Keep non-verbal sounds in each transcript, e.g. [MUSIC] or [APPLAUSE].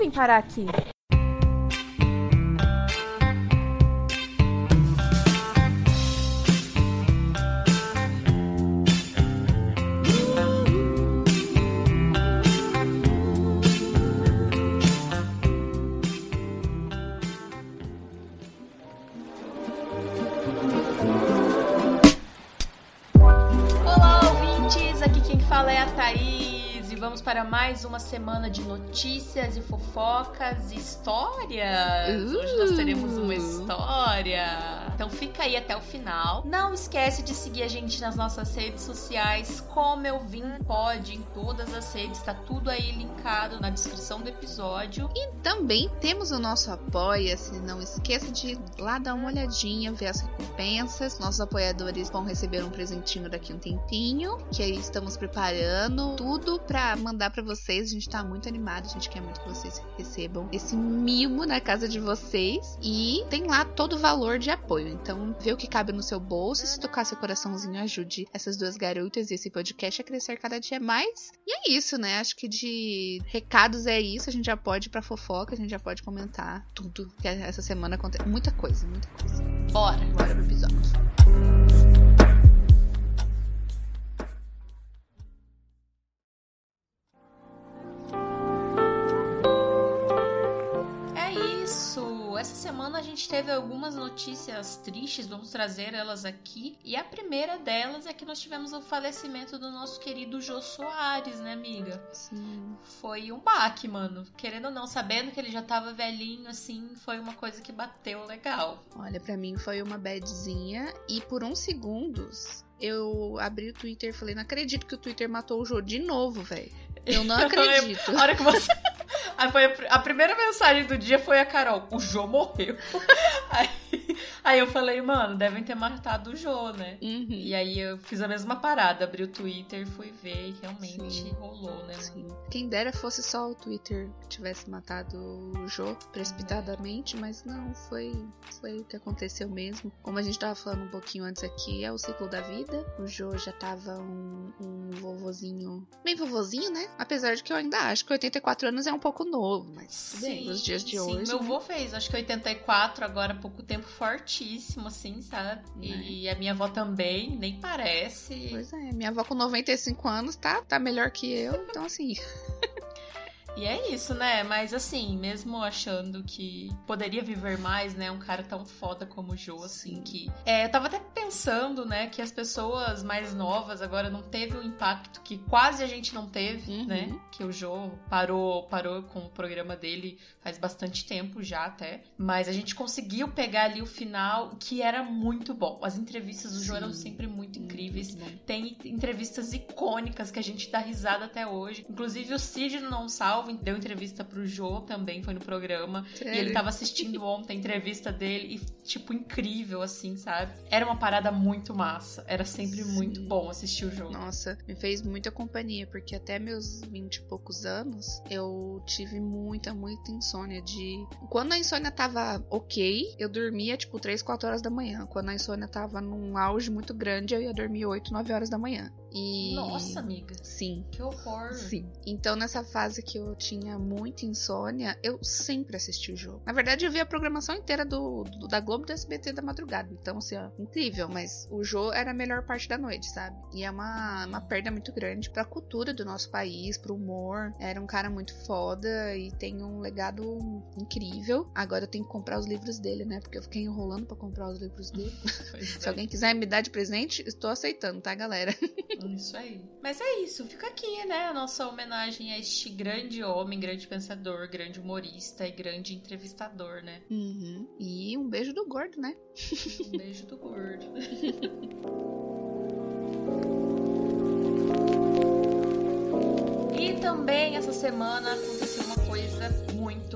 vim parar aqui. Mais uma semana de notícias e fofocas e histórias. Uh. Hoje nós teremos uma história. Então fica aí até o final. Não esquece de seguir a gente nas nossas redes sociais, como eu vim pode em todas as redes, tá tudo aí linkado na descrição do episódio. E também temos o nosso apoia-se, não esqueça de ir lá dar uma olhadinha, ver as recompensas. Nossos apoiadores vão receber um presentinho daqui um tempinho, que aí estamos preparando tudo para mandar mandar para vocês. A gente tá muito animado, a gente quer muito que vocês recebam esse mimo na casa de vocês. E tem lá todo o valor de apoio. Então, vê o que cabe no seu bolso. Se tocar seu coraçãozinho, ajude essas duas garotas e esse podcast a crescer cada dia mais. E é isso, né? Acho que de recados é isso. A gente já pode ir pra fofoca, a gente já pode comentar tudo que essa semana acontece. Muita coisa, muita coisa. Bora! Bora pro episódio. Gente teve algumas notícias tristes, vamos trazer elas aqui. E a primeira delas é que nós tivemos o falecimento do nosso querido Jô Soares, né, amiga? Sim. Foi um baque, mano. Querendo ou não, sabendo que ele já tava velhinho, assim, foi uma coisa que bateu legal. Olha, para mim foi uma badzinha. E por uns segundos eu abri o Twitter e falei, não acredito que o Twitter matou o Jô de novo, velho. Eu não [LAUGHS] acredito. a hora que você. Aí foi a, a, primeira mensagem do dia foi a Carol, o Jô morreu. [LAUGHS] Aí, aí eu falei, mano, devem ter matado o Jô, né? Uhum. E aí eu fiz a mesma parada, abri o Twitter, fui ver e realmente Sim. rolou, né? Sim. Quem dera fosse só o Twitter que tivesse matado o Jô precipitadamente, mas não, foi, foi o que aconteceu mesmo. Como a gente tava falando um pouquinho antes aqui, é o ciclo da vida. O Jô já tava um, um vovozinho, bem vovozinho, né? Apesar de que eu ainda acho que 84 anos é um pouco novo, mas sim, nos dias de sim, hoje. Meu avô fez, acho que 84, agora há pouco tempo, fortíssimo, assim, sabe? E é. a minha avó também, nem parece. Pois é, minha avó com 95 anos tá, tá melhor que eu, então assim. [LAUGHS] E é isso, né? Mas assim, mesmo achando que poderia viver mais, né? Um cara tão foda como o Joe, assim, que. É, eu tava até pensando, né, que as pessoas mais novas agora não teve o impacto que quase a gente não teve, uhum. né? Que o Joe parou, parou com o programa dele faz bastante tempo já até. Mas a gente conseguiu pegar ali o final, que era muito bom. As entrevistas do Joe eram sempre muito incríveis. Muito Tem entrevistas icônicas que a gente dá risada até hoje. Inclusive o Cid Não Deu entrevista pro Jô também, foi no programa. Sério? E ele tava assistindo ontem a entrevista dele e, tipo, incrível, assim, sabe? Era uma parada muito massa. Era sempre Sim. muito bom assistir o jogo. Nossa, me fez muita companhia, porque até meus vinte e poucos anos eu tive muita, muita insônia de. Quando a insônia tava ok, eu dormia, tipo, 3, 4 horas da manhã. Quando a insônia tava num auge muito grande, eu ia dormir 8, 9 horas da manhã. E... Nossa, amiga. Sim. Que horror. Sim. Então, nessa fase que eu tinha muita insônia, eu sempre assisti o jogo. Na verdade, eu vi a programação inteira do, do da Globo do SBT da madrugada. Então, assim, ó, incrível. Mas o jogo era a melhor parte da noite, sabe? E é uma, uma perda muito grande pra cultura do nosso país, pro humor. Era um cara muito foda e tem um legado incrível. Agora eu tenho que comprar os livros dele, né? Porque eu fiquei enrolando para comprar os livros dele. [LAUGHS] Se é. alguém quiser me dar de presente, estou aceitando, tá, galera? [LAUGHS] Isso aí. Mas é isso, fica aqui, né? A nossa homenagem a este grande homem, grande pensador, grande humorista e grande entrevistador, né? Uhum. E um beijo do gordo, né? um beijo do gordo. [LAUGHS] E também essa semana aconteceu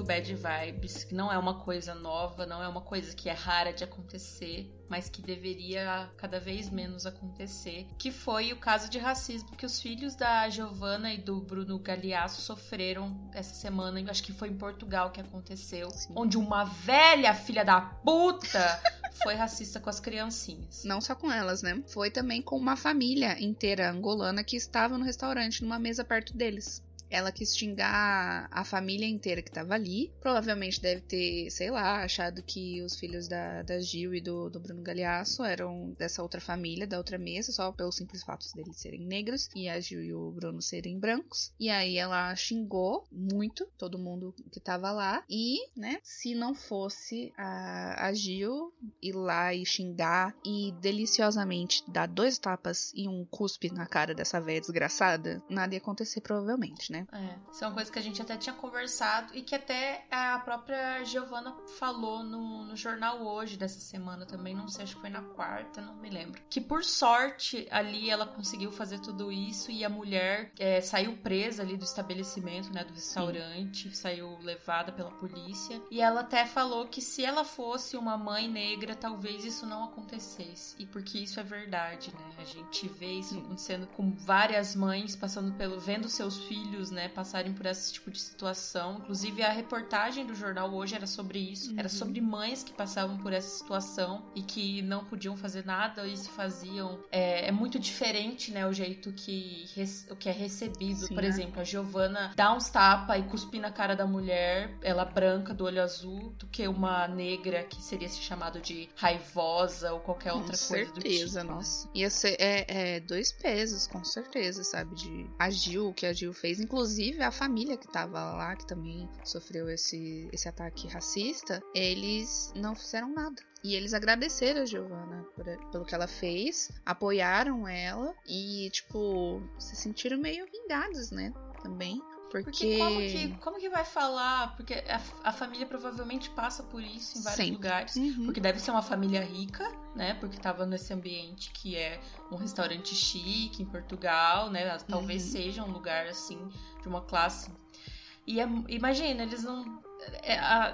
bad vibes, que não é uma coisa nova, não é uma coisa que é rara de acontecer, mas que deveria cada vez menos acontecer, que foi o caso de racismo que os filhos da Giovanna e do Bruno Galeasso sofreram essa semana, acho que foi em Portugal que aconteceu, Sim. onde uma velha filha da puta foi racista com as criancinhas. Não só com elas, né? Foi também com uma família inteira angolana que estava no restaurante, numa mesa perto deles. Ela quis xingar a família inteira que tava ali. Provavelmente deve ter, sei lá, achado que os filhos da, da Gil e do, do Bruno Galeasso eram dessa outra família, da outra mesa, só pelo simples fato deles serem negros e a Gil e o Bruno serem brancos. E aí ela xingou muito todo mundo que tava lá. E, né, se não fosse a, a Gil ir lá e xingar e deliciosamente dar dois tapas e um cuspe na cara dessa velha desgraçada, nada ia acontecer provavelmente, né? É, isso é uma coisa que a gente até tinha conversado e que até a própria Giovanna falou no, no jornal hoje dessa semana também, não sei, acho que foi na quarta, não me lembro. Que por sorte ali ela conseguiu fazer tudo isso e a mulher é, saiu presa ali do estabelecimento, né, do restaurante, Sim. saiu levada pela polícia e ela até falou que se ela fosse uma mãe negra, talvez isso não acontecesse. E porque isso é verdade, né? A gente vê isso acontecendo com várias mães passando pelo vendo seus filhos, né, passarem por esse tipo de situação. Inclusive a reportagem do jornal hoje era sobre isso, uhum. era sobre mães que passavam por essa situação e que não podiam fazer nada e se faziam. É, é muito diferente, né, o jeito que o que é recebido. Sim, Por é. exemplo, a Giovanna dá uns tapa e cuspe na cara da mulher, ela branca do olho azul, do que uma negra que seria se chamado de raivosa ou qualquer outra com coisa certeza, do tipo. certeza, nossa. Ia ser é, é, dois pesos, com certeza, sabe? De a Gil, o que a Gil fez. Inclusive, a família que tava lá, que também sofreu esse, esse ataque racista, eles não fizeram nada. E eles agradeceram a Giovanna por, pelo que ela fez, apoiaram ela e, tipo, se sentiram meio vingados, né? Também. Porque... Porque como que, como que vai falar? Porque a, a família provavelmente passa por isso em vários Sempre. lugares. Uhum. Porque deve ser uma família rica, né? Porque tava nesse ambiente que é um restaurante chique em Portugal, né? Talvez uhum. seja um lugar assim, de uma classe. E é, imagina, eles não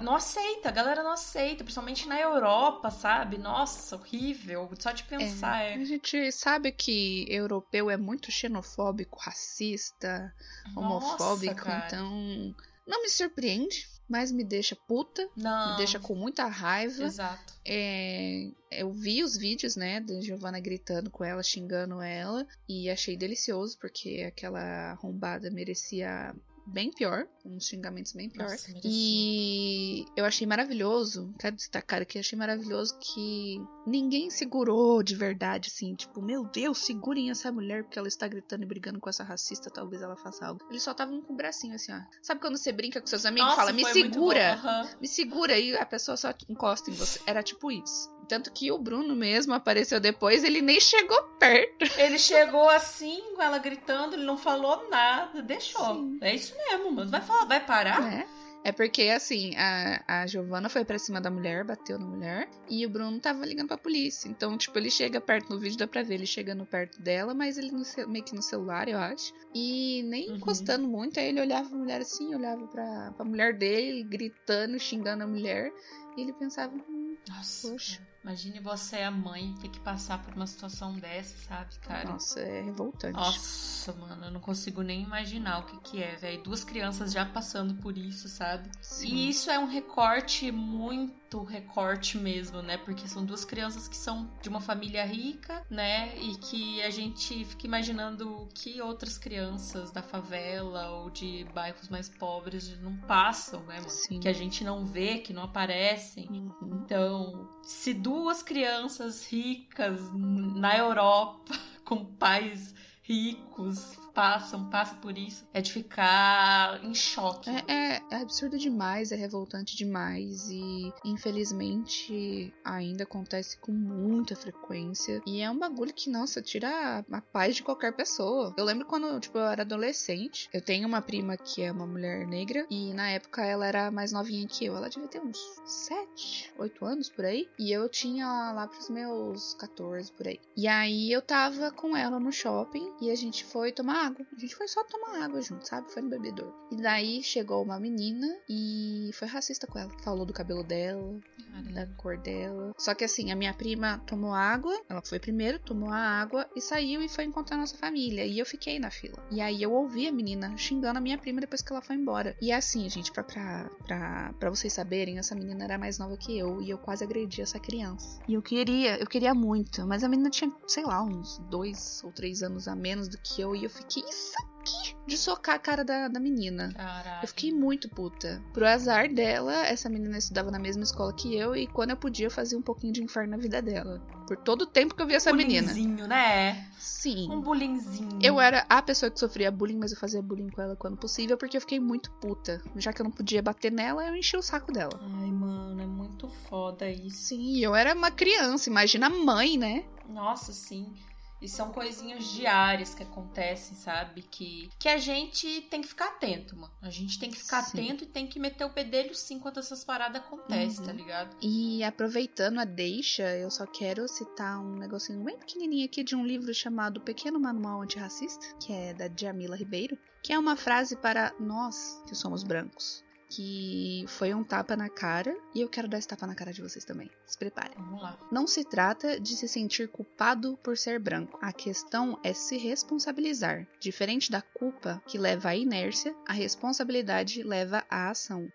não aceita, a galera não aceita, principalmente na Europa, sabe? Nossa, horrível, só de pensar. É, é... A gente sabe que europeu é muito xenofóbico, racista, Nossa, homofóbico, cara. então não me surpreende, mas me deixa puta, não. me deixa com muita raiva. Exato. É, eu vi os vídeos, né, da Giovanna gritando com ela, xingando ela, e achei delicioso, porque aquela arrombada merecia bem pior, uns xingamentos bem pior. Nossa, e eu achei maravilhoso, quero destacar aqui, achei maravilhoso que ninguém segurou de verdade, assim, tipo, meu Deus, segurem essa mulher porque ela está gritando e brigando com essa racista, talvez ela faça algo. Eles só estavam com o bracinho assim, ó. Sabe quando você brinca com seus amigos e fala, me segura, uhum. me segura, e a pessoa só encosta em você. Era tipo isso. Tanto que o Bruno mesmo apareceu depois, ele nem chegou perto. Ele chegou assim, com ela gritando, ele não falou nada, deixou. Sim. É isso mesmo, mano. Vai falar, vai parar? É. É porque, assim, a, a Giovanna foi pra cima da mulher, bateu na mulher, e o Bruno tava ligando pra polícia. Então, tipo, ele chega perto no vídeo, dá pra ver ele chegando perto dela, mas ele no, meio que no celular, eu acho. E nem uhum. encostando muito, aí ele olhava pra mulher assim, olhava pra, pra mulher dele, gritando, xingando a mulher. E ele pensava, hum, Nossa, poxa. Imagine você, a mãe, ter que passar por uma situação dessa, sabe, cara? Nossa, é revoltante. Nossa, mano, eu não consigo nem imaginar o que que é, velho. Duas crianças já passando por isso, sabe? Sim. E isso é um recorte muito recorte mesmo, né? Porque são duas crianças que são de uma família rica, né? E que a gente fica imaginando que outras crianças da favela ou de bairros mais pobres não passam, né, mano? Sim. Que a gente não vê, que não aparecem. Uhum. Então, se duas duas crianças ricas na Europa [LAUGHS] com pais ricos passam, passam por isso, é de ficar em choque. É, é, é, absurdo demais, é revoltante demais e infelizmente ainda acontece com muita frequência. E é um bagulho que, nossa, tira a, a paz de qualquer pessoa. Eu lembro quando, tipo, eu era adolescente, eu tenho uma prima que é uma mulher negra e na época ela era mais novinha que eu. Ela devia ter uns 7, 8 anos por aí. E eu tinha lá pros meus 14 por aí. E aí eu tava com ela no shopping e a gente foi tomar água. A gente foi só tomar água junto, sabe? Foi no bebedor. E daí chegou uma menina e foi racista com ela. Falou do cabelo dela, Caramba. da cor dela. Só que assim, a minha prima tomou água, ela foi primeiro, tomou a água e saiu e foi encontrar nossa família. E eu fiquei na fila. E aí eu ouvi a menina xingando a minha prima depois que ela foi embora. E é assim, gente, pra, pra, pra, pra vocês saberem, essa menina era mais nova que eu e eu quase agredi essa criança. E eu queria, eu queria muito, mas a menina tinha, sei lá, uns dois ou três anos a menos do que eu e eu fiquei aqui. Isso aqui! De socar a cara da, da menina. Caralho. Eu fiquei muito puta. Pro azar dela, essa menina estudava na mesma escola que eu e quando eu podia eu fazia um pouquinho de inferno na vida dela. Por todo o tempo que eu vi essa menina. Bullyingzinho, né? Sim. Um bullyingzinho. Eu era a pessoa que sofria bullying, mas eu fazia bullying com ela quando possível, porque eu fiquei muito puta. Já que eu não podia bater nela, eu enchi o saco dela. Ai, mano, é muito foda isso. Sim, eu era uma criança, imagina a mãe, né? Nossa, sim. E são coisinhas diárias que acontecem, sabe? Que, que a gente tem que ficar atento, mano. A gente tem que ficar Sim. atento e tem que meter o pedelho sim quando essas paradas acontecem, Uhum. tá ligado? E aproveitando a deixa, eu só quero citar um negocinho bem pequenininho aqui de um livro chamado Pequeno Manual Antirracista, que é da Jamila Ribeiro, que é uma frase para nós que somos brancos, que foi um tapa na cara, e eu quero dar esse tapa na cara de vocês também. Se preparem. Vamos lá. Não se trata de se sentir culpado por ser branco. A questão é se responsabilizar. Diferente da culpa, que leva à inércia, a responsabilidade leva à ação.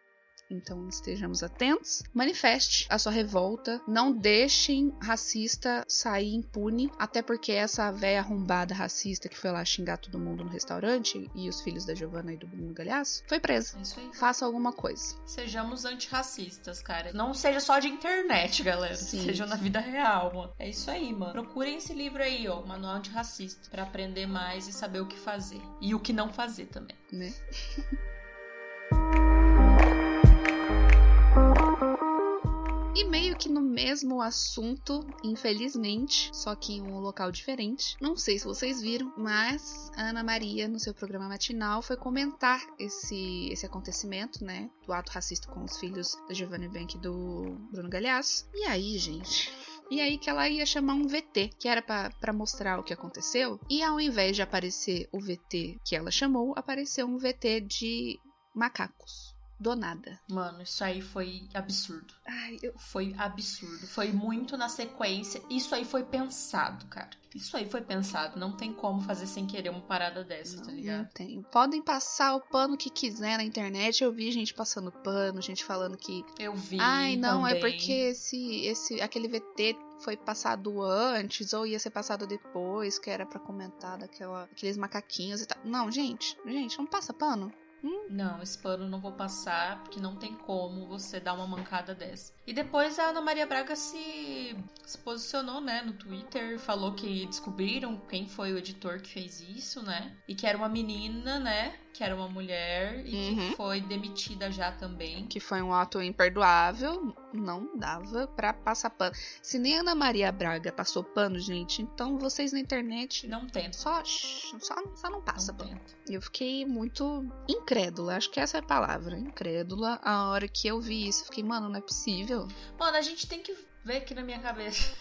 Então estejamos atentos, manifeste a sua revolta, não deixem racista sair impune, até porque essa véia arrombada racista que foi lá xingar todo mundo no restaurante e os filhos da Giovanna e do Bruno Galhaço foi presa. É isso aí. Faça alguma coisa. Sejamos antirracistas, cara. Não seja só de internet, galera. Sim. Seja na vida real, mano. É isso aí, mano. Procurem esse livro aí, ó. Manual Antirracista. Pra aprender mais e saber o que fazer. E o que não fazer também. né? [LAUGHS] que no mesmo assunto, infelizmente, só que em um local diferente. Não sei se vocês viram, mas a Ana Maria, no seu programa matinal, foi comentar esse, esse acontecimento, né? Do ato racista com os filhos da Giovanni Bank e do Bruno Galhaço. E aí, gente, e aí que ela ia chamar um VT, que era pra mostrar o que aconteceu. E ao invés de aparecer o VT que ela chamou, apareceu um VT de macacos. Do nada. Mano, isso aí foi absurdo. Ai, eu... Foi absurdo. Foi muito na sequência. Isso aí foi pensado, cara. Isso aí foi pensado. Não tem como fazer sem querer uma parada dessa, tá Não, não ligado? tem. Podem passar o pano que quiser na internet. Eu vi gente passando pano, gente falando que. Eu vi. Ai, não, é também. porque esse, esse, aquele VT foi passado antes ou ia ser passado depois, que era pra comentar daquela, aqueles macaquinhos e tal. Não, gente, gente, não passa pano. Não, esse pano não vou passar, porque não tem como você dar uma mancada dessa. E depois a Ana Maria Braga se, se posicionou, né, no Twitter, falou que descobriram quem foi o editor que fez isso, né? E que era uma menina, né? Que era uma mulher e Uhum. que foi demitida já também. Que foi um ato imperdoável. Não dava pra passar pano. Se nem Ana Maria Braga passou pano, gente, então vocês na internet. Não tenta. Só, só, só não passa Não pano. E eu fiquei muito incrédula, acho que essa é a palavra, incrédula. A hora que eu vi isso, eu fiquei, mano, não é possível. Mano, a gente tem que ver aqui na minha cabeça.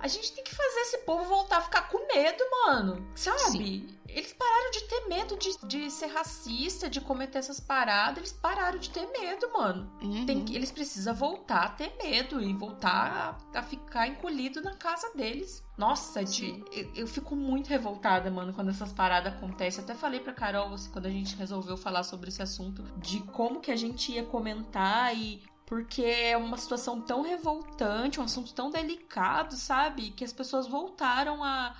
a gente tem que fazer esse povo voltar a ficar com medo, mano. Sabe? Eles pararam de ter medo de, de ser racista, de cometer essas paradas. Eles pararam de ter medo, mano. Uhum. Tem que- eles precisam voltar a ter medo e voltar a, a ficar encolhido na casa deles. Nossa, de, Sim. eu, eu fico muito revoltada, mano, quando essas paradas acontecem. Até falei pra Carol, assim, quando a gente resolveu falar sobre esse assunto, de como que a gente ia comentar e. Porque é uma situação tão revoltante, um assunto tão delicado, sabe? Que as pessoas voltaram a.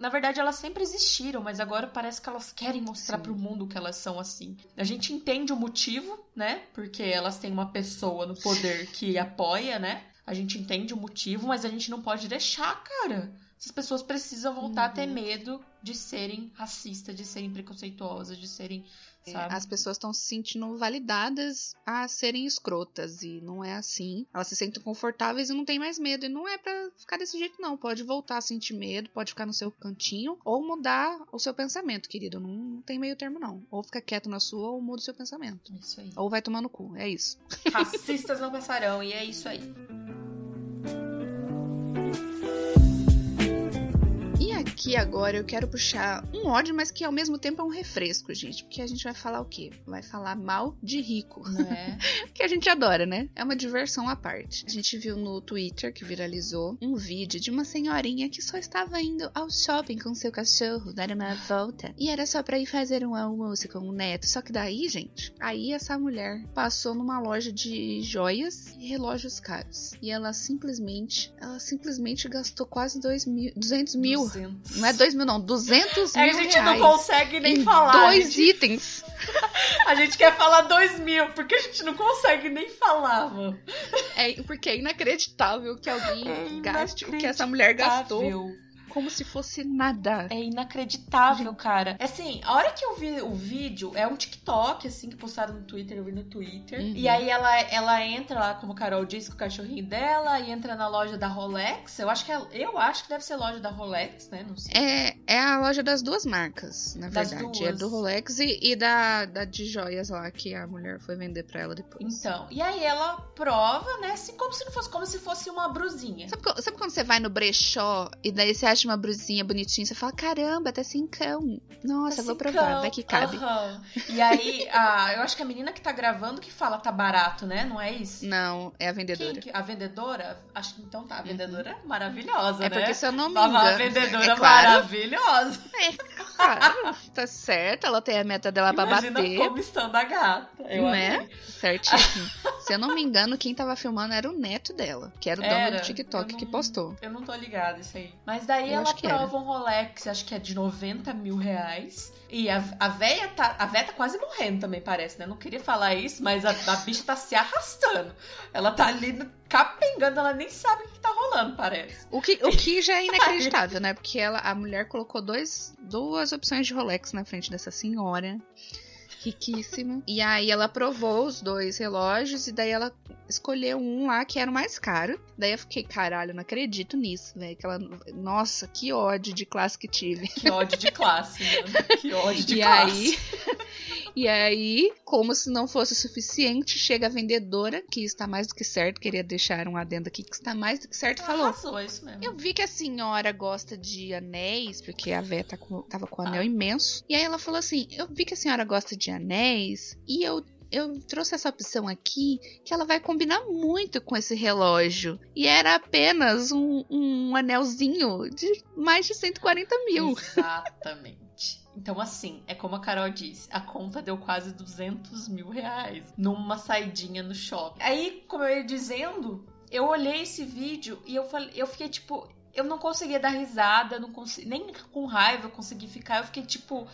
Na verdade, elas sempre existiram, mas agora parece que elas querem mostrar Sim. pro mundo que elas são assim. A gente entende o motivo, né? Porque elas têm uma pessoa no poder que [LAUGHS] apoia, né? A gente entende o motivo, mas a gente não pode deixar, cara. Essas pessoas precisam voltar a ter Uhum. medo de serem racistas, de serem preconceituosas, de serem, sabe? As pessoas estão se sentindo validadas a serem escrotas e não é assim. Elas se sentem confortáveis e não tem mais medo. E não é pra ficar desse jeito, não. Pode voltar a sentir medo, pode ficar no seu cantinho ou mudar o seu pensamento, querido. Não, não tem meio termo, não. Ou fica quieto na sua ou muda o seu pensamento. Isso aí. Ou vai tomar no cu. É isso. Racistas não passarão, e é isso aí. Aqui agora eu quero puxar um ódio, mas que ao mesmo tempo é um refresco, gente. Porque a gente vai falar o quê? Vai falar mal de rico. É? [LAUGHS] que a gente adora, né? É uma diversão à parte. A gente viu no Twitter que viralizou um vídeo de uma senhorinha que só estava indo ao shopping com seu cachorro dar uma volta. E era só pra ir fazer um almoço com o neto. Só que daí, gente, aí essa mulher passou numa loja de joias e relógios caros. E ela simplesmente, ela simplesmente gastou quase dois mil, 200 mil 200. Não é 2 mil, não. 200 É, mil a gente não consegue nem em falar. dois gente, itens. [LAUGHS] a gente quer falar dois mil, porque a gente não consegue nem falar, mano. É, porque é inacreditável que alguém É gaste o que essa mulher gastou. Como se fosse nada. É inacreditável, cara. É Assim, a hora que eu vi o vídeo, é um TikTok, assim, que postaram no Twitter, eu vi no Twitter. Uhum. E aí ela, ela entra lá, como a Carol disse, com o cachorrinho dela, e entra na loja da Rolex. Eu acho que, é, eu acho que deve ser loja da Rolex, né? Não sei. É, é a loja das duas marcas, na Das verdade. É duas. do Rolex e, e da, da de joias lá que a mulher foi vender pra ela depois. Então, e aí ela prova, né, assim, como se não fosse, como se fosse uma brusinha. Sabe, sabe quando você vai no brechó e daí você acha uma brusinha bonitinha você fala, caramba, até cincão. Nossa, vou provar, vai que cabe. aham. E aí, a, eu acho que a menina que tá gravando que fala tá barato, né? Não é isso? Não, é a vendedora. Que- a vendedora? Acho que então tá. A vendedora é maravilhosa, É né? porque se eu não me uma engano. vendedora é claro, maravilhosa. é claro, tá certo, ela tem a meta dela pra Imagina bater. como estão da gata. Eu Né? amei. Certíssimo. Se eu não me engano, quem tava filmando era o neto dela, que era o dono Era. do TikTok Eu que não- postou. Eu não tô ligada isso aí. Mas daí Eu ela prova um Rolex, acho que é de 90 mil reais. E a, a véia tá. A véia tá quase morrendo também, parece, né? Não queria falar isso, mas a, a bicha tá se arrastando. Ela tá ali capengando, ela nem sabe o que tá rolando, parece. O que, o que já é [LAUGHS] inacreditável, né? Porque ela, a mulher colocou dois, duas opções de Rolex na frente dessa senhora. Riquíssima. E aí ela provou os dois relógios e daí ela escolheu um lá que era o mais caro. Daí eu fiquei, caralho, não acredito nisso, velho. Ela, nossa, que ódio de classe que tive. Que ódio de classe, mano. Que ódio [LAUGHS] de e classe. aí, e aí, como se não fosse o suficiente, chega a vendedora, que está mais do que certo, queria deixar um adendo aqui, que está mais do que certo, falou. Arrasou, é isso mesmo. Eu vi que a senhora gosta de anéis, porque a Vé tá com- tava com o anel imenso. E aí ela falou assim: Eu vi que a senhora gosta de anéis e eu. Eu trouxe essa opção aqui que ela vai combinar muito com esse relógio. E era apenas um, um anelzinho de mais de 140 mil. Exatamente. Então, assim, é como a Carol disse, a conta deu quase 200 mil reais numa saidinha no shopping. Aí, como eu ia dizendo, eu olhei esse vídeo e eu, falei, eu fiquei tipo. Eu não conseguia dar risada, não consegui, nem com raiva eu consegui ficar. Eu fiquei tipo.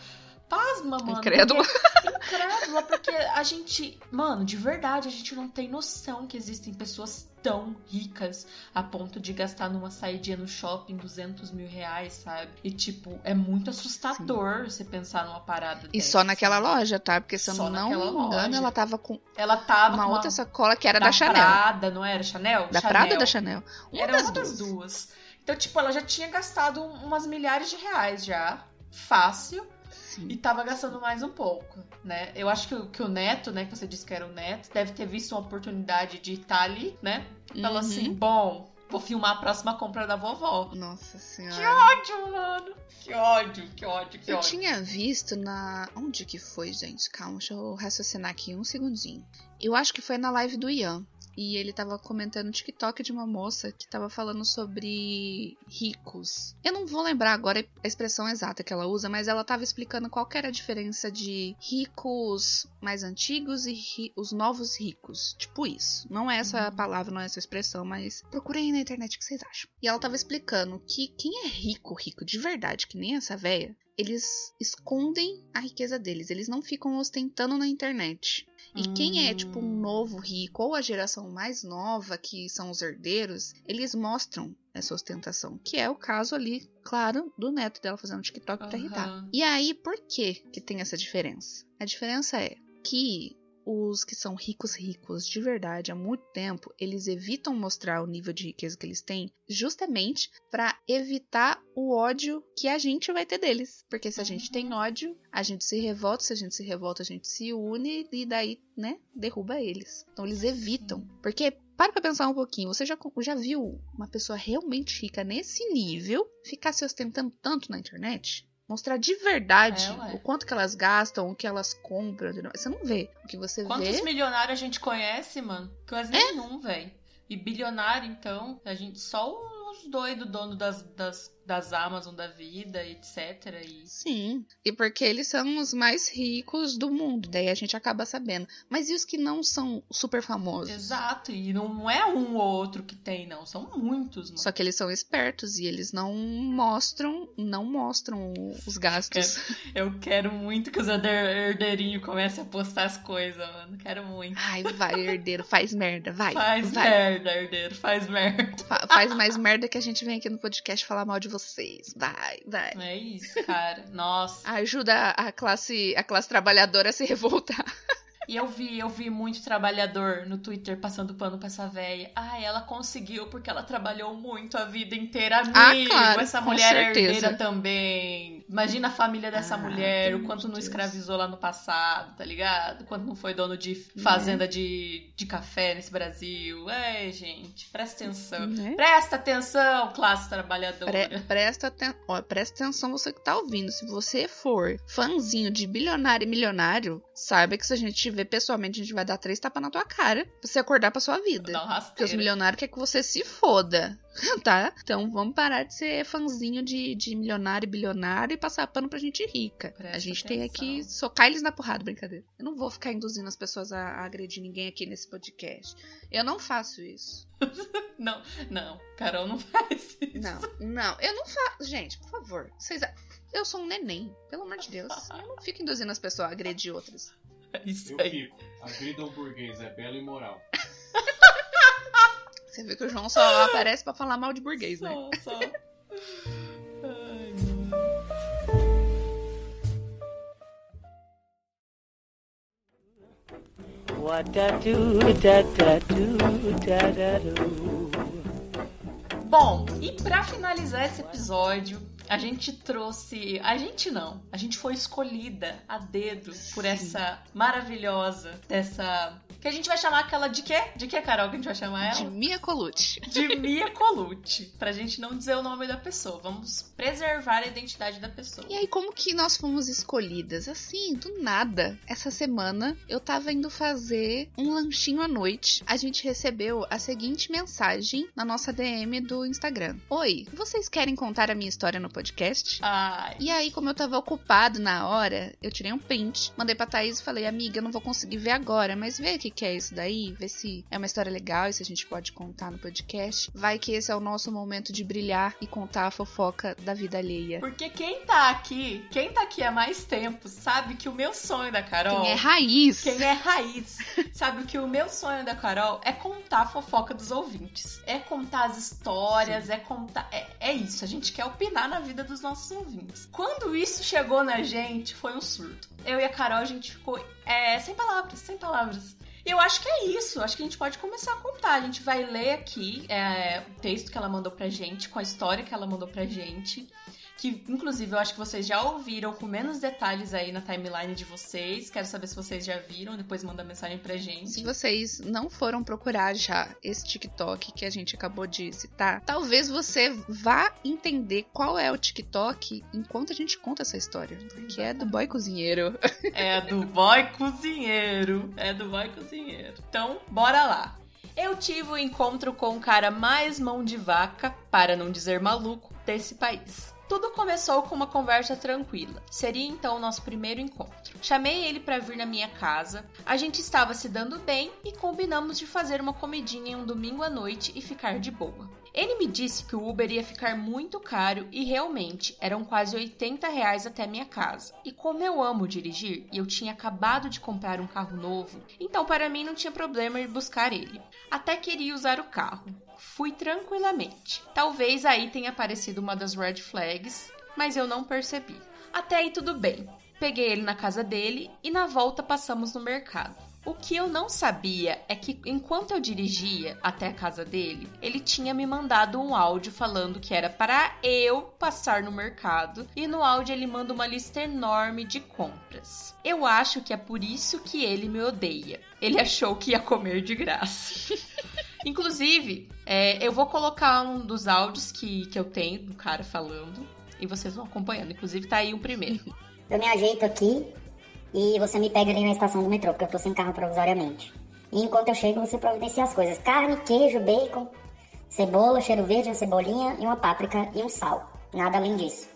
Pasma, mano. Incrédula. porque- [LAUGHS] Incrédula, porque a gente. Mano, de verdade, a gente não tem noção que existem pessoas tão ricas a ponto de gastar numa saidinha no shopping 200 mil reais, sabe? E, tipo, é muito assustador você pensar numa parada E dessa, só naquela loja, tá? Porque se eu Só não me engano, ela tava com Ela tava uma outra sacola que era da, Chanel. Prada, não era? Chanel? Da Chanel. Prada ou da Chanel? Uma Era das uma duas. das duas. Então, tipo, ela já tinha gastado umas milhares de reais já. Fácil. Sim. E tava gastando mais um pouco, né? Eu acho que, o- que o Neto, né? Que você disse que era o Neto, deve ter visto uma oportunidade de estar ali, né? Falou Uhum. assim: bom, vou filmar a próxima compra da vovó. Nossa senhora. Que ódio, mano! Que ódio, que ódio, que Eu ódio. tinha visto na. Onde que foi, gente? Calma, deixa eu raciocinar aqui um segundinho. Eu acho que foi na live do Ian. E ele tava comentando no TikTok de uma moça que tava falando sobre ricos. Eu não vou lembrar agora a expressão exata que ela usa, mas ela tava explicando qual era a diferença de ricos mais antigos e ri- os novos ricos. Tipo isso. Não é essa Uhum. palavra, não é essa expressão, mas procurei aí na internet o que vocês acham. E ela tava explicando que quem é rico, rico de verdade, que nem essa véia, eles escondem a riqueza deles, eles não ficam ostentando na internet. E quem é, tipo, um Hum. novo rico ou a geração mais nova, que são os herdeiros, eles mostram essa ostentação. Que é o caso ali, claro, do neto dela fazendo TikTok pra irritar. E aí, por que que tem essa diferença? A diferença é que os que são ricos ricos de verdade há muito tempo, eles evitam mostrar o nível de riqueza que eles têm, justamente para evitar o ódio que a gente vai ter deles. Porque se a gente tem ódio, a gente se revolta, se a gente se revolta, a gente se une e daí, né, derruba eles. Então eles evitam. Porque para pra pensar um pouquinho, você já, já viu uma pessoa realmente rica nesse nível ficar se ostentando tanto na internet? Mostrar de verdade É, o quanto que elas gastam, o que elas compram. Você não vê. O que você Quantos vê. milionários a gente conhece, mano? Quase nenhum, velho. E bilionário, então, a gente só os doidos, dono das, das das Amazon da vida, etc. E... Sim, e porque eles são os mais ricos do mundo, daí a gente acaba sabendo. Mas e os que não são super famosos? Exato, e não é um ou outro que tem, não, são muitos. Mano. Só que eles são espertos e eles não mostram, não mostram os gastos. Eu quero, eu quero muito que os herdeirinhos comecem a postar as coisas, mano. Quero muito. Ai, vai, herdeiro, faz merda, vai. Faz vai. merda, herdeiro, faz merda. Fa faz mais merda que a gente vem aqui no podcast falar mal de vocês. Vai, vai. É isso, cara. Nossa. Ajuda a classe, a classe trabalhadora a se revoltar. [LAUGHS] E eu vi, eu vi muito trabalhador no Twitter passando pano pra essa véia. Ah, ela conseguiu porque ela trabalhou muito a vida inteira. Amigo, ah, claro, essa mulher é herdeira também. Imagina a família dessa ah, mulher, o quanto não escravizou lá no passado, tá ligado? O quanto não foi dono de fazenda de, de café nesse Brasil. É, gente, presta atenção. Né? Presta atenção, classe trabalhadora. Pre presta, aten presta atenção você que tá ouvindo. Se você for fãzinho de bilionário e milionário, saiba que se a gente ver pessoalmente, a gente vai dar três tapas na tua cara pra você acordar pra sua vida. Um Porque os milionários querem que você se foda, [LAUGHS] tá? Então vamos parar de ser fãzinho de, de milionário e bilionário e passar pano pra gente rica. Presta a gente atenção. tem aqui socar eles na porrada, brincadeira. Eu não vou ficar induzindo as pessoas a, a agredir ninguém aqui nesse podcast. Eu não faço isso. [LAUGHS] não, não, Carol não [LAUGHS] faz isso. Não, não, eu não faço. Gente, por favor, vocês. Eu sou um neném, pelo amor de Deus. Eu não fico induzindo as pessoas a agredir outras. Isso eu aí. fico. A vida burguês é bela e moral. Você vê que o João só aparece pra falar mal de burguês, né? Só, só. Ai, Bom, e para finalizar esse episódio, a gente trouxe. A gente não. A gente foi escolhida a dedo por essa maravilhosa, dessa que a gente vai chamar aquela de quê? De quê, Carol, que a gente vai chamar ela? De Mia Colucci. De Mia Colucci. Pra gente não dizer o nome da pessoa. Vamos preservar a identidade da pessoa. E aí, como que nós fomos escolhidas? Assim, do nada. Essa semana, eu tava indo fazer um lanchinho à noite. A gente recebeu a seguinte mensagem na nossa DM do Instagram. Oi, vocês querem contar a minha história no podcast? Ai. E aí, como eu tava ocupado na hora, eu tirei um print, mandei pra Thaís e falei, amiga, eu não vou conseguir ver agora, mas vê aqui que é isso daí, ver se é uma história legal e se a gente pode contar no podcast. Vai que esse é o nosso momento de brilhar e contar a fofoca da vida alheia. Porque quem tá aqui, quem tá aqui há mais tempo, sabe que o meu sonho da Carol. Quem é raiz. Quem é raiz, sabe que o meu sonho da Carol é contar a fofoca dos ouvintes. É contar as histórias, Sim. é contar. É, é isso, a gente quer opinar na vida dos nossos ouvintes. Quando isso chegou na gente, foi um surto. Eu e a Carol, a gente ficou é, sem palavras, sem palavras. Eu acho que é isso. Acho que a gente pode começar a contar. A gente vai ler aqui é, o texto que ela mandou pra gente, com a história que ela mandou pra gente que inclusive eu acho que vocês já ouviram com menos detalhes aí na timeline de vocês. Quero saber se vocês já viram, depois manda mensagem pra gente. Se vocês não foram procurar já esse TikTok que a gente acabou de citar, talvez você vá entender qual é o TikTok enquanto a gente conta essa história, que é do boy cozinheiro. [LAUGHS] É do boy cozinheiro, é do boy cozinheiro. Então, bora lá. Eu tive o um encontro com o cara mais mão de vaca, para não dizer maluco, desse país. Tudo começou com uma conversa tranquila. Seria então o nosso primeiro encontro. Chamei ele para vir na minha casa. A gente estava se dando bem e combinamos de fazer uma comidinha em um domingo à noite e ficar de boa. Ele me disse que o Uber ia ficar muito caro e realmente eram quase 80 reais até minha casa. E como eu amo dirigir e eu tinha acabado de comprar um carro novo, então para mim não tinha problema ir buscar ele. Até queria usar o carro. Fui tranquilamente. Talvez aí tenha aparecido uma das red flags, mas eu não percebi. Até aí tudo bem. Peguei ele na casa dele e na volta passamos no mercado. O que eu não sabia é que enquanto eu dirigia até a casa dele, ele tinha me mandado um áudio falando que era para eu passar no mercado e no áudio ele manda uma lista enorme de compras. Eu acho que é por isso que ele me odeia. Ele achou que ia comer de graça. [LAUGHS] Inclusive, é, eu vou colocar um dos áudios que, que eu tenho do cara falando e vocês vão acompanhando. Inclusive, tá aí o primeiro. [LAUGHS] Eu me ajeito aqui e você me pega ali na estação do metrô, porque eu tô sem carro provisoriamente. E enquanto eu chego, você providencia as coisas: carne, queijo, bacon, cebola, cheiro verde, uma cebolinha e uma páprica e um sal. Nada além disso.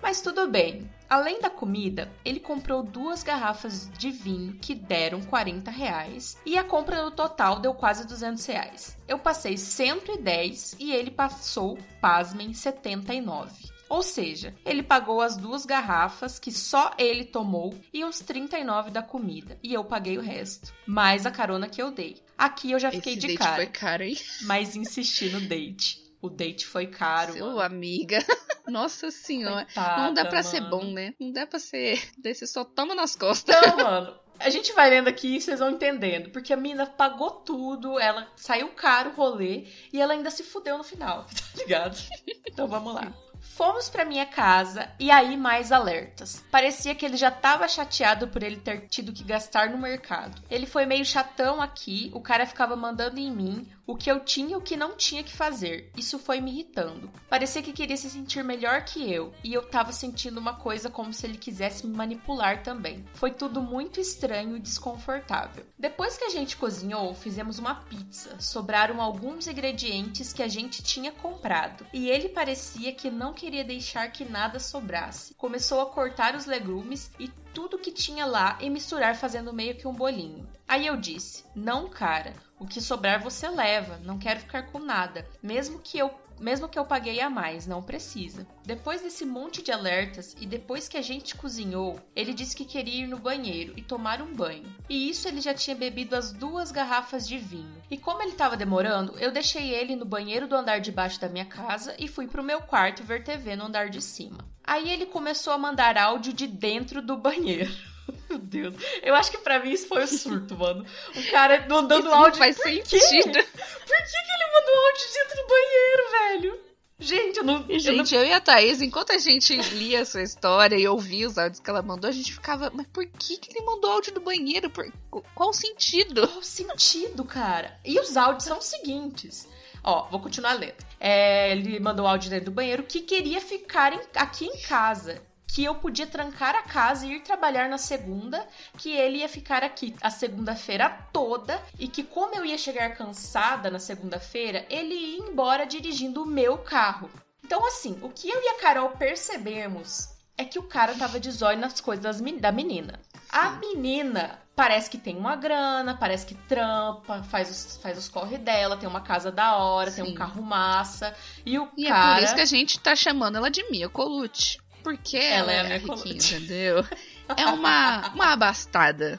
Mas tudo bem. Além da comida, ele comprou duas garrafas de vinho que deram 40 reais e a compra no total deu quase 200 reais. Eu passei 110 e ele passou, pasmem, 79. Ou seja, ele pagou as duas garrafas que só ele tomou e uns 39 da comida. E eu paguei o resto. Mais a carona que eu dei. Aqui eu já fiquei Esse de date cara. foi caro, hein? Mas insisti no date. O date foi caro. Seu mano. amiga. [LAUGHS] Nossa senhora. Coitada, não dá pra ser mano. bom, né? Não dá pra ser. [LAUGHS] Desse só toma nas costas. Não, mano. A gente vai lendo aqui e vocês vão entendendo. Porque a mina pagou tudo, ela saiu caro o rolê e ela ainda se fudeu no final, [LAUGHS] tá ligado? Então vamos lá. Fomos pra minha casa e aí mais alertas. Parecia que ele já tava chateado por ele ter tido que gastar no mercado. Ele foi meio chatão aqui, o cara ficava mandando em mim o que eu tinha e o que não tinha que fazer. Isso foi me irritando. Parecia que queria se sentir melhor que eu e eu tava sentindo uma coisa como se ele quisesse me manipular também. Foi tudo muito estranho e desconfortável. Depois que a gente cozinhou, fizemos uma pizza. Sobraram alguns ingredientes que a gente tinha comprado e ele parecia que não queria deixar que nada sobrasse. Começou a cortar os legumes e tudo que tinha lá e misturar fazendo meio que um bolinho. Aí eu disse: "Não, cara, o que sobrar você leva, não quero ficar com nada, mesmo que eu mesmo que eu paguei a mais, não precisa. Depois desse monte de alertas e depois que a gente cozinhou, ele disse que queria ir no banheiro e tomar um banho. E isso ele já tinha bebido as duas garrafas de vinho. E como ele estava demorando, eu deixei ele no banheiro do andar de baixo da minha casa e fui pro meu quarto ver TV no andar de cima. Aí ele começou a mandar áudio de dentro do banheiro. [LAUGHS] Meu Deus. Eu acho que pra mim isso foi o surto, mano. O cara mandando Isso não áudio. faz Por quê? sentido. Por que, que ele mandou áudio dentro do banheiro, velho? Gente, eu não. eu não- Gente, eu e a Thaís, enquanto a gente lia a sua história e ouvia os áudios que ela mandou, a gente ficava, mas por que, que ele mandou áudio do banheiro? Por- Qual o sentido? Qual o sentido, cara? E os áudios são os seguintes. Ó, vou continuar lendo. É, ele mandou áudio dentro do banheiro que queria ficar em- aqui em casa. Que eu podia trancar a casa e ir trabalhar na segunda. Que ele ia ficar aqui a segunda-feira toda. E que, como eu ia chegar cansada na segunda-feira, ele ia embora dirigindo o meu carro. Então, assim, o que eu e a Carol percebemos é que o cara tava de zóio nas coisas da menina. A menina parece que tem uma grana, parece que trampa, faz os, faz os corre dela, tem uma casa da hora, tem Sim. um carro massa. E o E é cara. por isso que a gente tá chamando ela de Mia Colucci. Porque Ela ela, é a é a Mia riquinha, entendeu? [LAUGHS] É uma, uma abastada.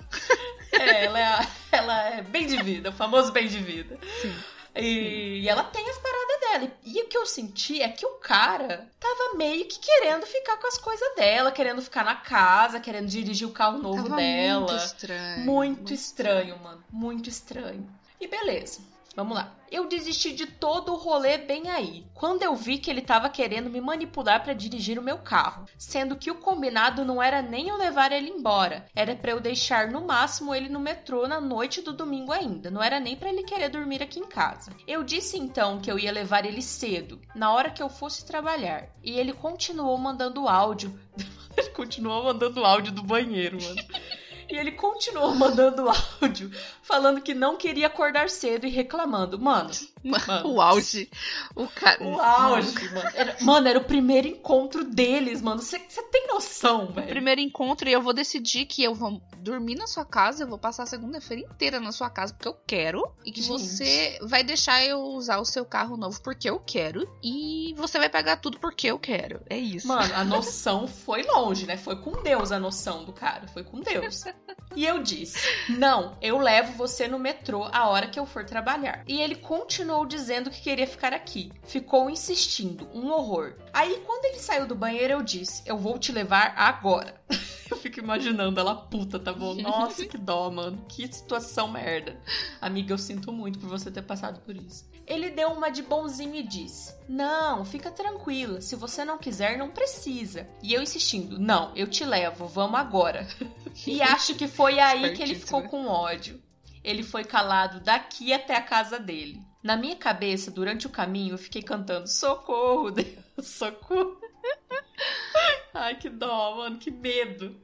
É, ela é, a- ela é bem de vida, o famoso bem de vida. Sim. E, e ela tem as paradas dela. E, e o que eu senti é que o cara tava meio que querendo ficar com as coisas dela, querendo ficar na casa, querendo dirigir o carro novo Tava dela. muito estranho. Muito estranho, mano. Muito estranho. E beleza. Vamos lá. Eu desisti de todo o rolê bem aí. Quando eu vi que ele tava querendo me manipular pra dirigir o meu carro, sendo que o combinado não era nem eu levar ele embora, era pra eu deixar no máximo ele no metrô na noite do domingo ainda, não era nem pra ele querer dormir aqui em casa. Eu disse então que eu ia levar ele cedo, na hora que eu fosse trabalhar, e ele continuou mandando áudio. [LAUGHS] ele continuou mandando áudio do banheiro, mano. E ele continuou mandando áudio, falando que não queria acordar cedo e reclamando. Mano, Mano. O auge. O cara. o auge, mano. Era, mano, era o primeiro encontro deles, mano. Você tem noção, velho? Primeiro encontro e eu vou decidir que eu vou dormir na sua casa, eu vou passar a segunda-feira inteira na sua casa porque eu quero. E que Gente. você vai deixar eu usar o seu carro novo porque eu quero. E você vai pagar tudo porque eu quero. É isso. Mano, a [LAUGHS] noção foi longe, né? Foi com Deus a noção do cara. Foi com Deus. [LAUGHS] E eu disse: Não, eu levo você no metrô a hora que eu for trabalhar. E ele continuou dizendo que queria ficar aqui. Ficou insistindo, um horror. Aí, quando ele saiu do banheiro, eu disse: Eu vou te levar agora. [LAUGHS] Eu fico imaginando ela puta, tá bom? Nossa, que dó, mano. Que situação merda. Amiga, eu sinto muito por você ter passado por isso. Ele deu uma de bonzinho e disse: Não, fica tranquila. Se você não quiser, não precisa. E eu insistindo: Não, eu te levo, vamos agora. [LAUGHS] E acho que foi aí que ele ficou com ódio. Ele foi calado daqui até a casa dele. Na minha cabeça, durante o caminho, eu fiquei cantando: Socorro, [LAUGHS] Deus, socorro. Ai, que dó, mano, que medo.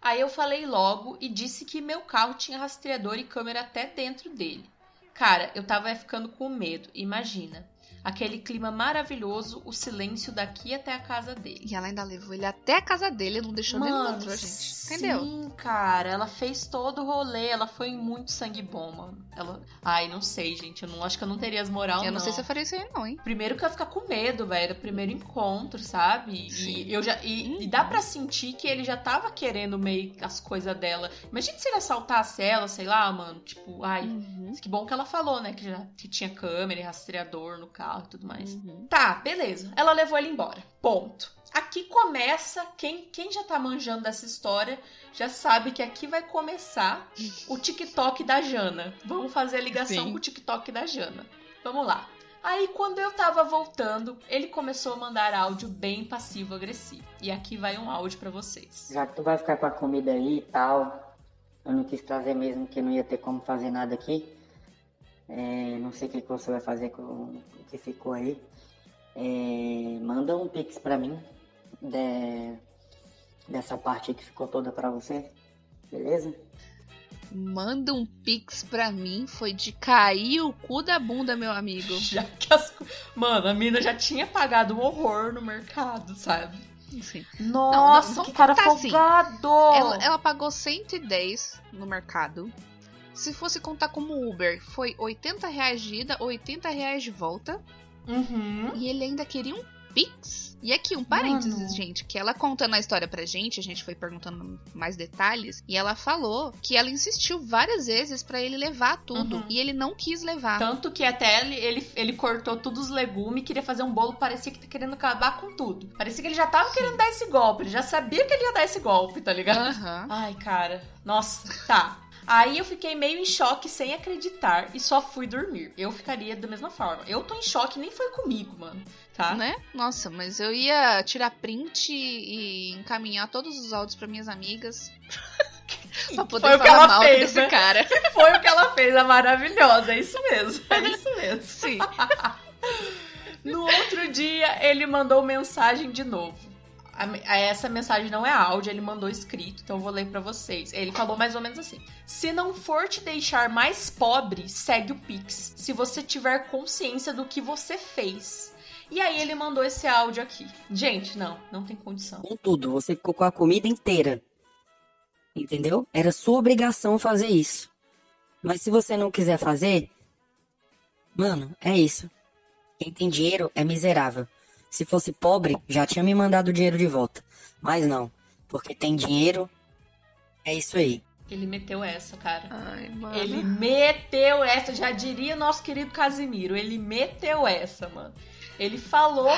Aí eu falei logo e disse que meu carro tinha rastreador e câmera até dentro dele. Cara, eu tava ficando com medo, imagina. Aquele clima maravilhoso, o silêncio daqui até a casa dele. E ela ainda levou ele até a casa dele, não deixou Mano, outro, gente. Entendeu? Sim, cara, ela fez todo o rolê, ela foi muito sangue bom, mano. Ela. Ai, não sei, gente. Eu não acho que eu não teria as moral, eu não, sei se eu faria isso aí, não, hein? Primeiro que eu ia ficar com medo, velho, do primeiro encontro, sabe? Sim. E eu já e, e dá pra sentir que ele já tava querendo meio as coisas dela. Imagina se ele assaltasse ela, sei lá, mano, tipo, ai, Uhum. que bom que ela falou, né, que já que tinha câmera e rastreador no carro e tudo mais. Uhum. Tá, beleza. Ela levou ele embora. Ponto. Aqui começa, quem, quem já tá manjando dessa história já sabe que aqui vai começar o TikTok da Jana. Vamos fazer a ligação Sim. com o TikTok da Jana. Vamos lá. Aí, quando eu tava voltando, ele começou a mandar áudio bem passivo-agressivo. E aqui vai um áudio pra vocês. Já que tu vai ficar com a comida aí e tal, eu não quis trazer mesmo que não ia ter como fazer nada aqui. É, não sei o que, que você vai fazer com o que ficou aí. É, manda um pix pra mim de- dessa parte aí que ficou toda pra você, beleza? Manda um pix pra mim, foi de cair o cu da bunda, meu amigo. [LAUGHS] Já que as... Mano, a mina já tinha pagado um horror no mercado, sabe? Enfim. Nossa, que cara contar assim. folgado! Ela, ela pagou 110 no mercado. Se fosse contar como Uber, foi 80 reais de ida, 80 reais de volta. Uhum. E ele ainda queria um Pix. E aqui, um parênteses, Mano. gente, que ela contando a história pra gente, a gente foi perguntando mais detalhes, e ela falou que ela insistiu várias vezes pra ele levar tudo. Uhum. E ele não quis levar. Tanto que até ele, ele, ele cortou todos os legumes, queria fazer um bolo, parecia que tá querendo acabar com tudo. Parecia que ele já tava querendo dar esse golpe, ele já sabia que ele ia dar esse golpe, tá ligado? Aham. Ai, cara. Nossa, tá. Aí eu fiquei meio em choque, sem acreditar, e só fui dormir. Eu ficaria da mesma forma. Eu tô em choque, nem foi comigo, mano. Tá? Né? Nossa, mas eu ia tirar print e encaminhar todos os áudios pra minhas amigas [LAUGHS] pra poder Foi o que falar ela mal fez, desse né? cara. [LAUGHS] Foi o que ela fez, a maravilhosa. É isso mesmo, é [LAUGHS] isso mesmo. Sim. No outro dia, ele mandou mensagem de novo. A Essa mensagem não é áudio, ele mandou escrito, então eu vou ler pra vocês. Ele falou mais ou menos assim: Se não for te deixar mais pobre, segue o Pix. Se você tiver consciência do que você fez. E aí ele mandou esse áudio aqui. Gente, não, não tem condição. Com tudo, você ficou com a comida inteira. Entendeu? Era sua obrigação fazer isso. Mas se você não quiser fazer, mano, é isso. Quem tem dinheiro é miserável. Se fosse pobre, já tinha me mandado o dinheiro de volta. Mas não, porque tem dinheiro, é isso aí. Ele meteu essa, cara. Ai, mano. Ele meteu essa, já diria nosso querido Casimiro. Ele meteu essa, mano. Ele falou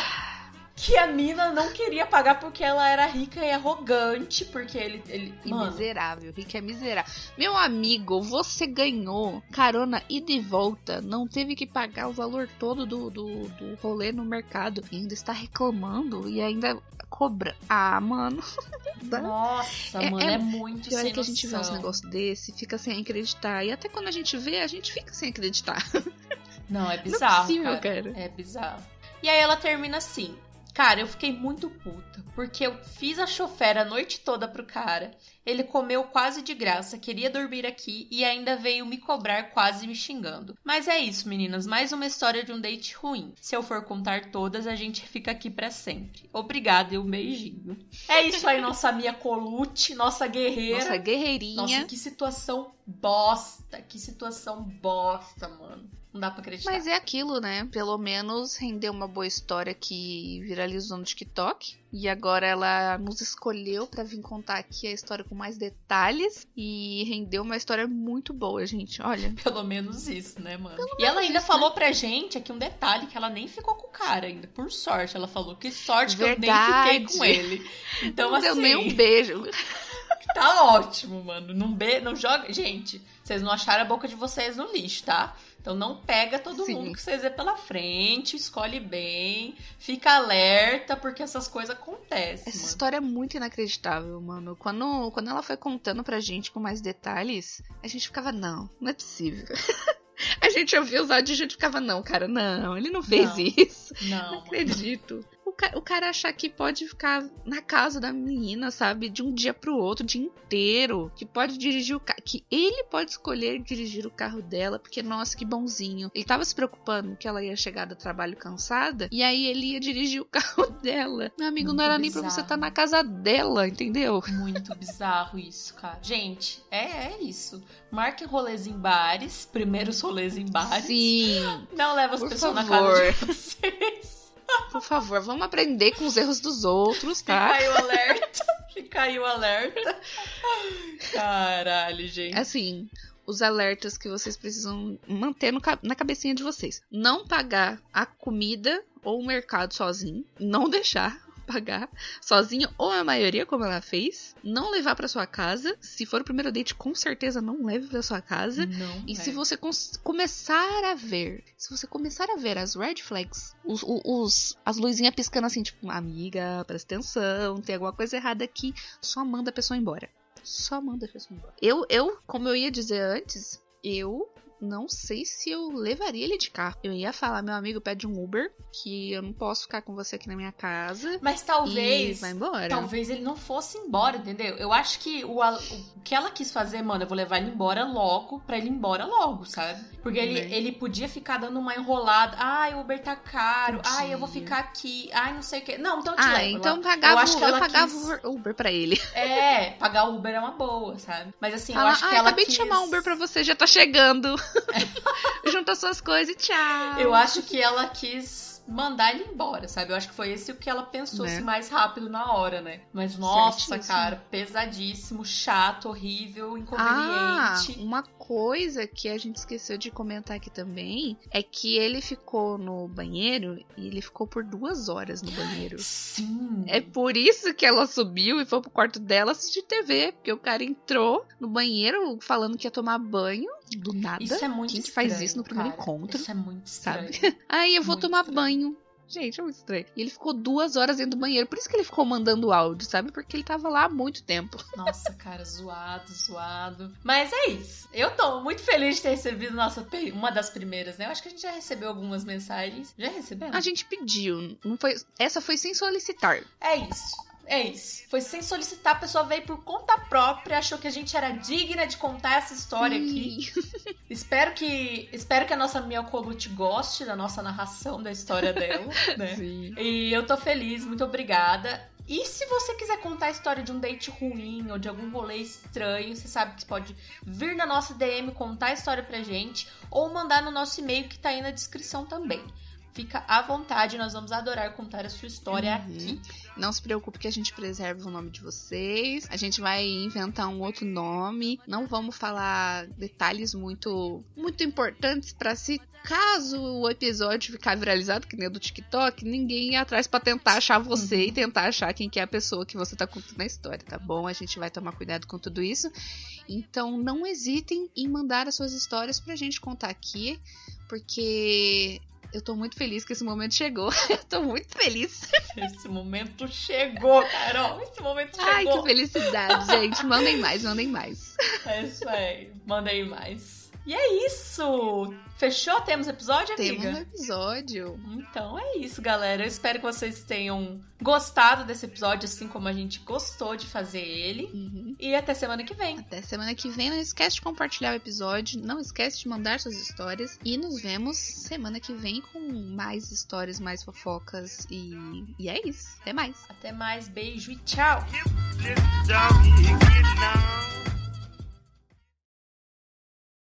que a mina não queria pagar porque ela era rica e arrogante, porque ele. ele E mano, miserável, Rick é miserável. Meu amigo, você ganhou carona e de volta. Não teve que pagar o valor todo do, do, do rolê no mercado. E ainda está reclamando e ainda cobra. Ah, mano. [LAUGHS] Nossa, É- mano, é é, muito sem é que a gente vê uns noção. negócios desse, fica sem acreditar. E até quando a gente vê, a gente fica sem acreditar. Não, é [LAUGHS] Não é bizarro. possível, cara. cara. É bizarro. E aí ela termina assim. Cara, eu fiquei muito puta, porque eu fiz a chofera a noite toda pro cara. Ele comeu quase de graça, queria dormir aqui e ainda veio me cobrar quase me xingando. Mas é isso, meninas, mais uma história de um date ruim. Se eu for contar todas, a gente fica aqui pra sempre. Obrigada e um beijinho. É isso aí, nossa Mia Colute, nossa guerreira. Nossa, guerreirinha. Nossa, que situação bosta, que situação bosta, mano. Não dá pra acreditar. Mas é aquilo, né? Pelo menos rendeu uma boa história que viralizou no TikTok. E agora ela nos escolheu pra vir contar aqui a história com mais detalhes. E rendeu uma história muito boa, gente. Olha. [LAUGHS] Pelo menos isso, né, mano? e ela ainda falou pra gente aqui um detalhe que ela nem ficou com o cara ainda. Por sorte, ela falou que sorte que eu nem Verdade. fiquei com ele. Então, não assim, deu nem um beijo. [LAUGHS] tá ótimo, mano. Não, be... não joga. Gente, vocês não acharam a boca de vocês no lixo, tá? Então não pega todo Sim. mundo que vocês vê pela frente, escolhe bem, fica alerta, porque essas coisas acontecem, Essa mano. história é muito inacreditável, mano. Quando, quando ela foi contando pra gente com mais detalhes, a gente ficava, não, não é possível. [LAUGHS] a gente ouvia os áudios e a gente ficava, não, cara, não, ele não fez Não. isso. Não Não, mano. acredito. O ca- o cara achar que pode ficar na casa da menina, sabe? De um dia pro outro, o dia inteiro. Que pode dirigir o carro. Que ele pode escolher dirigir o carro dela, porque, nossa, que bonzinho. Ele tava se preocupando que ela ia chegar do trabalho cansada. E aí ele ia dirigir o [LAUGHS] carro dela. Meu amigo, não Muito era nem pra você bizarro. estar na casa dela, entendeu? Muito bizarro isso, cara. Gente, é, é isso. Marquem rolês em bares, primeiros rolês em bares. Sim, Não leva as pessoas na favor. casa de vocês. Por favor, vamos aprender com os erros dos outros, Fica tá? aí o alerta. [LAUGHS] Fica aí o alerta. Caralho, gente. Assim, os alertas que vocês precisam manter no na cabecinha de vocês. Não pagar a comida ou o mercado sozinho. Não deixar pagar sozinho ou a maioria, como ela fez. Não levar pra sua casa. Se for o primeiro date, com certeza não leve pra sua casa. Não. E é. se você começar a ver, se você começar a ver as red flags, os, os- as luzinhas piscando assim, tipo, amiga, presta atenção, tem alguma coisa errada aqui, só manda a pessoa embora. Só manda a pessoa embora. Eu, eu, como eu ia dizer antes, eu não sei se eu levaria ele de carro. Eu ia falar, meu amigo, pede um Uber, que eu não posso ficar com você aqui na minha casa. Mas E talvez. vai embora. Talvez ele não fosse embora, entendeu? Eu acho que o, o que ela quis fazer, mano, eu vou levar ele embora logo, pra ele ir embora logo, sabe? Porque ele, Né? ele podia ficar dando uma enrolada. Ai, o Uber tá caro. Ai, eu vou Podia. ficar aqui. Ai, não sei o quê. Não, então eu te Ah, levo. então Eu- pagava, eu acho que eu ela pagava quis- Uber- pra ele. [LAUGHS] É, pagar o Uber é uma boa, sabe? Mas assim, eu Fala, acho que ah, ela acabei quis... de chamar um Uber pra você, já tá chegando. [LAUGHS] Junta suas coisas e tchau. Eu acho que ela quis mandar ele embora, sabe? Eu acho que foi esse o que ela pensou Né? assim, mais rápido na hora, né? Mas nossa, Certíssimo. cara, pesadíssimo, chato, horrível, Ah, inconveniente. uma coisa que a gente esqueceu de comentar aqui também é que ele ficou no banheiro e ele ficou por duas horas no banheiro. Sim. É por isso que ela subiu e foi pro quarto dela assistir TV, porque o cara entrou no banheiro falando que ia tomar banho do nada. Isso é muito Quem que faz estranho, isso no primeiro cara. encontro? Isso é muito Sabe? estranho. [LAUGHS] Aí eu vou Muito tomar estranho. banho. Gente, é muito estranho. E ele ficou duas horas dentro do banheiro. Por isso que ele ficou mandando áudio, sabe? Porque ele tava lá há muito tempo. [LAUGHS] Nossa, cara, zoado, zoado. Mas é isso. Eu tô muito feliz de ter recebido nossa uma das primeiras, né? Eu acho que a gente já recebeu algumas mensagens. Já recebemos? A gente pediu. Não foi... Essa foi sem solicitar. É isso. É isso. Foi sem solicitar, a pessoa veio por conta própria, achou que a gente era digna de contar essa história aqui. Espero que, espero que a nossa Mia Colucci goste da nossa narração da história dela, né? [LAUGHS] Sim. E eu tô feliz, muito obrigada. E se você quiser contar a história de um date ruim ou de algum rolê estranho, você sabe que pode vir na nossa DM contar a história pra gente ou mandar no nosso e-mail que tá aí na descrição também. Fica à vontade, nós vamos adorar contar a sua história Uhum. aqui. Não se preocupe que a gente preserva o nome de vocês. A gente vai inventar um outro nome. Não vamos falar detalhes muito muito importantes pra se caso o episódio ficar viralizado, que nem o do TikTok, ninguém ir atrás pra tentar achar você e tentar achar quem que é a pessoa que você tá contando a história, tá bom? A gente vai tomar cuidado com tudo isso. Então não hesitem em mandar as suas histórias pra gente contar aqui, porque eu tô muito feliz que esse momento chegou. [LAUGHS] eu tô muito feliz. Esse momento chegou, Carol. Esse momento Ai, que chegou. felicidade, gente. Mandem mais, mandem mais. É isso aí. Mandei mais. E é isso. Fechou? Temos episódio, Temos amiga? um episódio. Então é isso, galera. Eu espero que vocês tenham gostado desse episódio, assim como a gente gostou de fazer ele. Uhum. E até semana que vem. Até semana que vem. Não esquece de compartilhar o episódio. Não esquece de mandar suas histórias. E nos vemos semana que vem com mais histórias, mais fofocas. E, e é isso. Até mais. Até mais. Beijo e tchau.